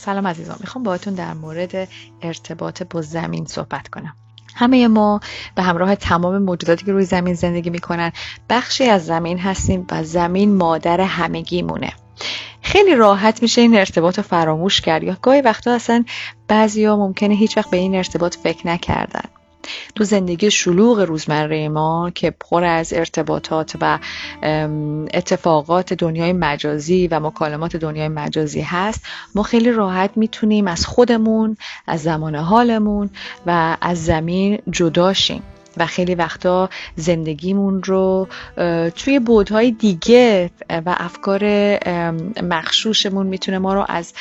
سلام عزیزان. می‌خوام باهاتون در مورد ارتباط با زمین صحبت کنم. همه ما به همراه تمام موجوداتی که روی زمین زندگی می‌کنن بخشی از زمین هستیم و زمین مادر همگیمونه. خیلی راحت میشه این ارتباط رو فراموش کرد. یا گاهی وقتا اصلا بعضیا ممکنه هیچ وقت به این ارتباط فکر نکردن. تو زندگی شلوغ روزمره ما که پر از ارتباطات و اتفاقات دنیای مجازی و مکالمات دنیای مجازی هست. ما خیلی راحت می‌تونیم از خودمون از زمان حالمون و از زمین جداشیم و خیلی وقتا زندگیمون رو توی بودهای دیگه و افکار مخشوشمون می‌تونه ما رو از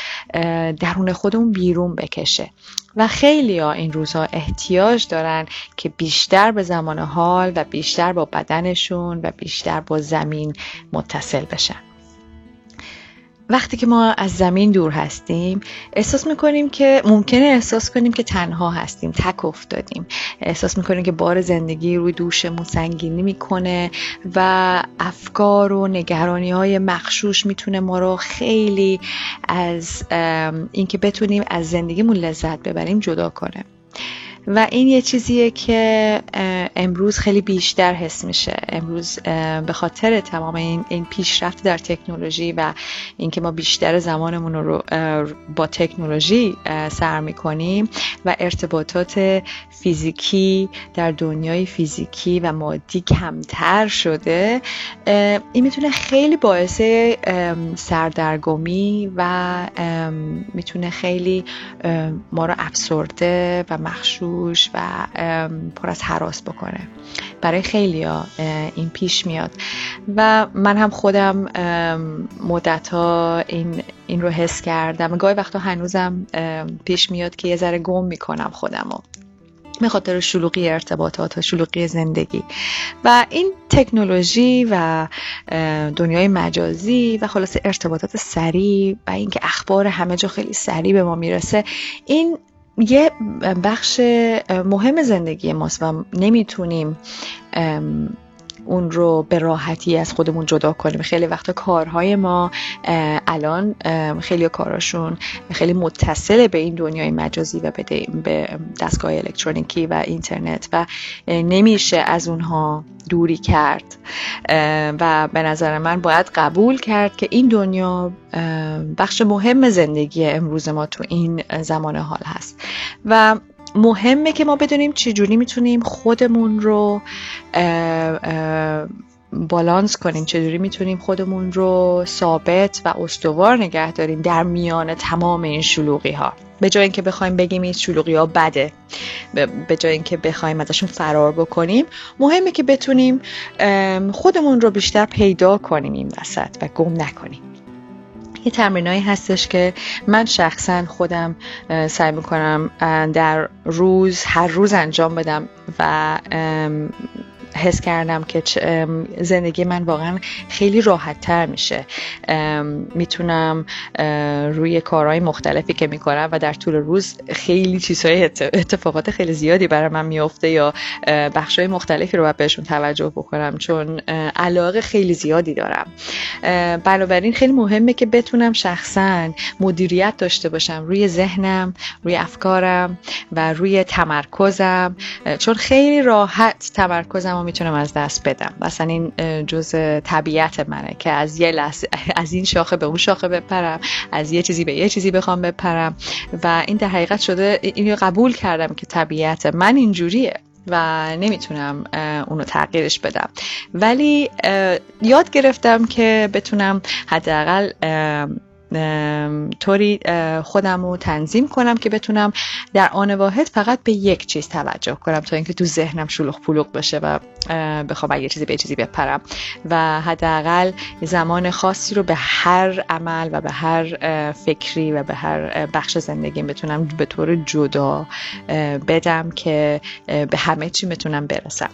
درون خودمون بیرون بکشه. و خیلی ها این روزها احتیاج دارن که بیشتر به زمان حال و بیشتر با بدنشون و بیشتر با زمین متصل بشن. وقتی که ما از زمین دور هستیم احساس می‌کنیم که ممکنه احساس کنیم که تنها هستیم تک افتادیم. احساس می‌کنیم که بار زندگی روی دوشمون سنگینی می‌کنه و افکار و نگرانی های مخشوش می‌تونه ما رو خیلی از اینکه بتونیم از زندگیمون لذت ببریم جدا کنه. و این یه چیزیه که امروز خیلی بیشتر حس میشه. امروز به خاطر تمام این, این پیشرفت در تکنولوژی و اینکه ما بیشتر زمانمون رو با تکنولوژی سر می‌کنیم و ارتباطات فیزیکی در دنیای فیزیکی و مادی کمتر شده این می‌تونه خیلی باعث سردرگمی و می‌تونه خیلی ما رو افسرده و مخشوش و پر از حراس بکنه. برای خیلی این پیش میاد. و من هم خودم مدت ها این, این رو حس کردم. گاهی وقتا هنوزم پیش میاد که یه ذره گم می‌کنم خودم به خاطر شلوغی ارتباطات و شلوغی زندگی. و این تکنولوژی و دنیای مجازی و خلاص ارتباطات سریع و اینکه اخبار همه جا خیلی سریع به ما می‌رسه این یه بخش مهم زندگی ماست و نمی‌تونیم اون رو به راحتی از خودمون جدا کنیم. خیلی وقتا کارهای ما الان خیلی کاراشون خیلی متصل به این دنیای مجازی و به دستگاه الکترونیکی و اینترنت و نمیشه از اونها دوری کرد. و به نظر من باید قبول کرد که این دنیا بخش مهم زندگی امروز ما تو این زمان حال هست. و مهمه که ما بدونیم چجوری می‌تونیم خودمون رو بالانس کنیم چجوری می‌تونیم خودمون رو ثابت و استوار نگه داریم در میان تمام این شلوغی ها به جای اینکه بخوایم بگیم این شلوغی ها بده به جای اینکه بخوایم ازشون فرار بکنیم مهمه که بتونیم خودمون رو بیشتر پیدا کنیم این وسط و گم نکنیم. یه تمرینایی هستش که من شخصا خودم سعی می‌کنم در روز هر روز انجام بدم و حس کردم که زندگی من واقعا خیلی راحت تر میشه می‌تونم روی کارهای مختلفی که می‌کنم و در طول روز خیلی چیزهای اتفاقات خیلی زیادی برای من میفته یا بخشهای مختلفی رو باید بهشون توجه بکنم چون علاقه خیلی زیادی دارم. بنابراین خیلی مهمه که بتونم شخصا مدیریت داشته باشم روی ذهنم روی افکارم و روی تمرکزم. چون خیلی راحت تمرکزم می‌تونم از دست بدم. مثلا این جز طبیعت منه که از یه لحظه از این شاخه به اون شاخه بپرم از یه چیزی به یه چیزی بخوام بپرم. و این در حقیقت شده اینو قبول کردم که طبیعت من اینجوریه و نمی‌تونم اونو تغییرش بدم. ولی یاد گرفتم که بتونم حداقل طوری خودم رو تنظیم کنم که بتونم در آن واحد فقط به یک چیز توجه کنم تا اینکه تو ذهنم شلوغ پلوغ بشه و بخوام یه چیزی به چیزی بپرم و حداقل زمان خاصی رو به هر عمل و به هر فکری و به هر بخش زندگی بتونم به طور جدا بدم که به همه چی بتونم برسم.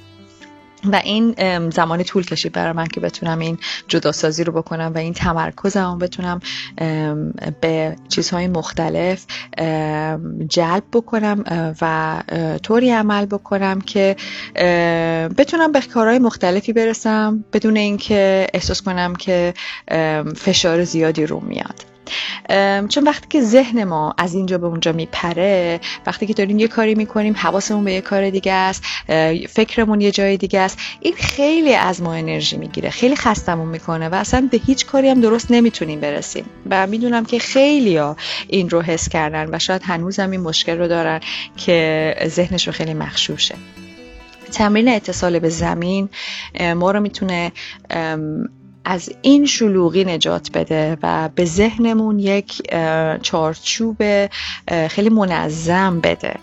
و این زمانی طول کشید برای من که بتونم این جداسازی رو بکنم و این تمرکزم بتونم به چیزهای مختلف جلب بکنم و طوری عمل بکنم که بتونم به کارهای مختلفی برسم بدون اینکه احساس کنم که فشار زیادی رو میاد. چون وقتی که ذهن ما از اینجا به اونجا میپره وقتی که داریم یه کاری می‌کنیم حواسمون به یه کار دیگه است فکرمون یه جای دیگه است این خیلی از ما انرژی می‌گیره خیلی خستمون می‌کنه و اصلا به هیچ کاری هم درست نمی‌تونیم برسیم. و می‌دونم که خیلی ها این رو حس کردن و شاید هنوزم این مشکل رو دارن که ذهنشون خیلی مخشوشه تمرین اتصال به زمین ما رو می‌تونه از این شلوغی نجات بده و به ذهنمون یک چارچوب خیلی منظم بده.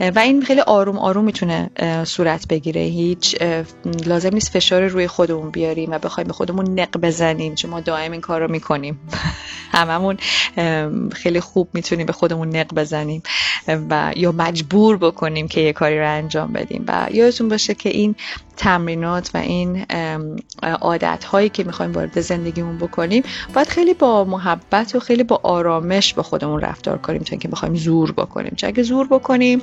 و این خیلی آروم آروم می‌تونه صورت بگیره. هیچ لازم نیست فشار روی خودمون بیاریم و بخوایم به خودمون نق بزنیم چون ما دائم این کار رو می‌کنیم. هممون خیلی خوب می‌تونیم به خودمون نق بزنیم و یا مجبور بکنیم که یه کاری رو انجام بدیم. و یادتون باشه که این تمرینات و این عادت هایی که می‌خوایم وارد زندگیمون بکنیم باید خیلی با محبت و خیلی با آرامش به خودمون رفتار کنیم تا اینکه بخوایم زور بکنیم. چون اگه زور بکنیم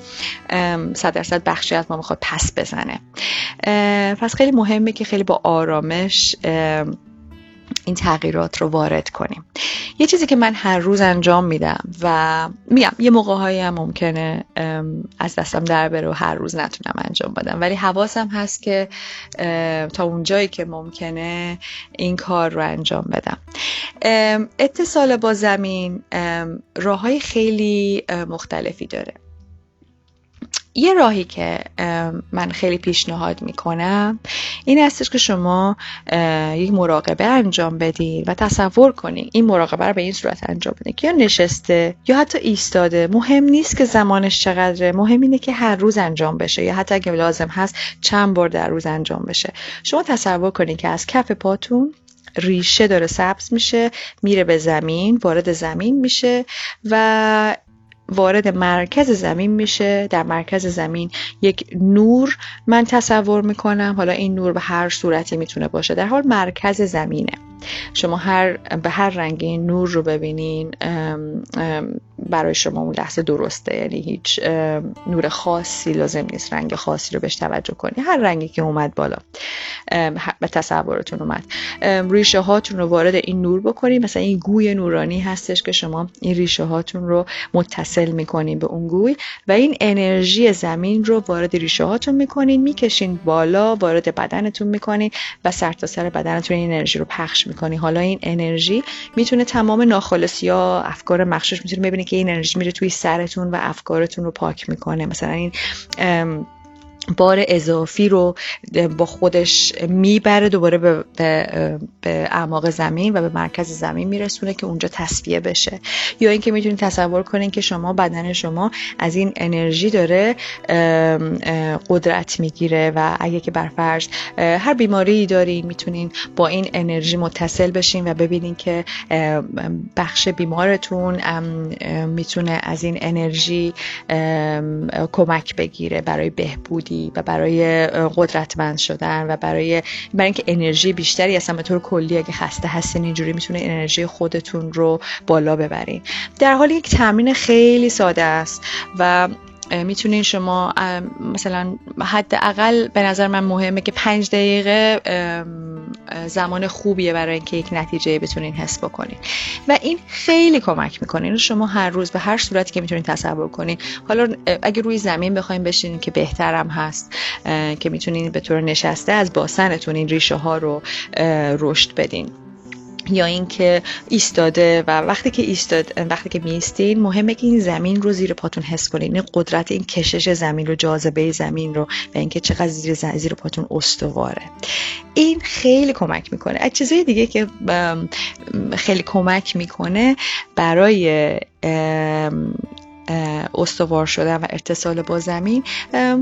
صد درصد بخشی از ما می‌خواد پس بزنه. پس خیلی مهمه که خیلی با آرامش این تغییرات رو وارد کنیم. یه چیزی که من هر روز انجام میدم و میگم یه موقع هایی هم ممکنه از دستم در بره و هر روز نتونم انجام بدم. ولی حواسم هست که تا اونجایی که ممکنه این کار رو انجام بدم. اتصال با زمین راه های خیلی مختلفی داره. یه راهی که من خیلی پیشنهاد می‌کنم این هستش که شما یک مراقبه انجام بدید و تصور کنید این مراقبه رو به این صورت انجام بدید که یا نشسته یا حتی ایستاده. مهم نیست که زمانش چقدره مهم اینه که هر روز انجام بشه یا حتی اگه لازم هست چند بار در روز انجام بشه. شما تصور کنید که از کف پاتون ریشه داره سبز میشه میره به زمین وارد زمین میشه و وارد مرکز زمین میشه. در مرکز زمین یک نور من تصور می‌کنم. حالا این نور به هر صورتی می‌تونه باشه. در حال مرکز زمینه. شما هر به هر رنگی نور رو ببینین برای شما اون لحظه درسته. یعنی هیچ نور خاصی لازم نیست. رنگ خاصی رو بهش توجه کنی. هر رنگی که اومد بالا به تصورتون اومد. ریشه هاتون رو وارد این نور بکنید مثلا این گوی نورانی هستش که شما این ریشه هاتون رو متصل می‌کنین به اون گوی و این انرژی زمین رو وارد ریشه هاتون می‌کنین. می‌کشین بالا وارد بدنتون می‌کنین و سرتاسر سر بدنتون این انرژی رو پخش می‌کنی. حالا این انرژی می‌تونه تمام ناخالصی یا افکار مخشوش می‌تونه ببینی که این انرژی میره توی سرتون و افکارتون رو پاک می‌کنه. مثلا این بار اضافی رو با خودش می‌بره دوباره به, به, اعماق زمین و به مرکز زمین میرسونه که اونجا تصفیه بشه. یا اینکه می‌تونید تصور کنین که شما بدن شما از این انرژی داره قدرت می‌گیره و اگه که برفرض هر بیماری دارین می‌تونین با این انرژی متصل بشین و ببینین که بخش بیمارتون می‌تونه از این انرژی کمک بگیره برای بهبودی. و برای قدرتمند شدن و برای برای اینکه انرژی بیشتری اصلا به طور کلی اگه خسته هستین اینجوری می‌تونه انرژی خودتون رو بالا ببرین. در حال یک تمرین خیلی ساده است و می‌تونین شما مثلا حداقل به نظر من مهمه که پنج دقیقه زمان خوبیه برای اینکه یک نتیجه بتونین حس بکنین. و این خیلی کمک می‌کنه. شما هر روز به هر صورتی که می‌تونین تصور کنین. حالا اگه روی زمین بخواین بشینین که بهترم هست که می‌تونین به طور نشسته از باسنتون این ریشه ها رو رشد بدین. یا اینکه ایستاده و وقتی که ایستاد وقتی که میستین مهمه که این زمین رو زیر پاتون حس کنین. این قدرت این کشش زمین رو جاذبه زمین رو و اینکه چقدر زیر زیر پاتون استواره. این خیلی کمک می‌کنه. از چیزای دیگه که خیلی کمک می‌کنه برای استوار شدن و اتصال با زمین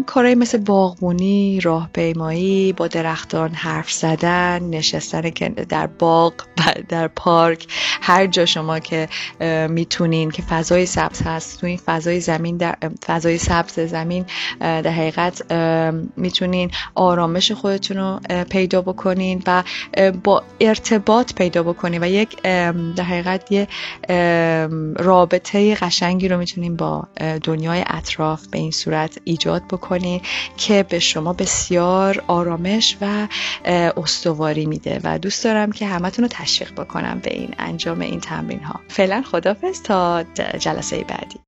کارهایی مثل باغبونی راهپیمایی با درختان حرف زدن نشستن در باغ در پارک هر جا شما که می‌تونین که فضای سبز هست تو این فضای زمین در فضای سبز زمین در حقیقت می‌تونین آرامش خودتون رو پیدا بکنین و با ارتباط پیدا بکنین و یک در حقیقت یه رابطه قشنگی رو می‌تونین می‌تونین با دنیای اطراف به این صورت ایجاد بکنین که به شما بسیار آرامش و استواری میده و دوست دارم که همتون رو تشویق بکنم به این انجام این تمرین ها فعلا خدافز تا جلسه بعدی.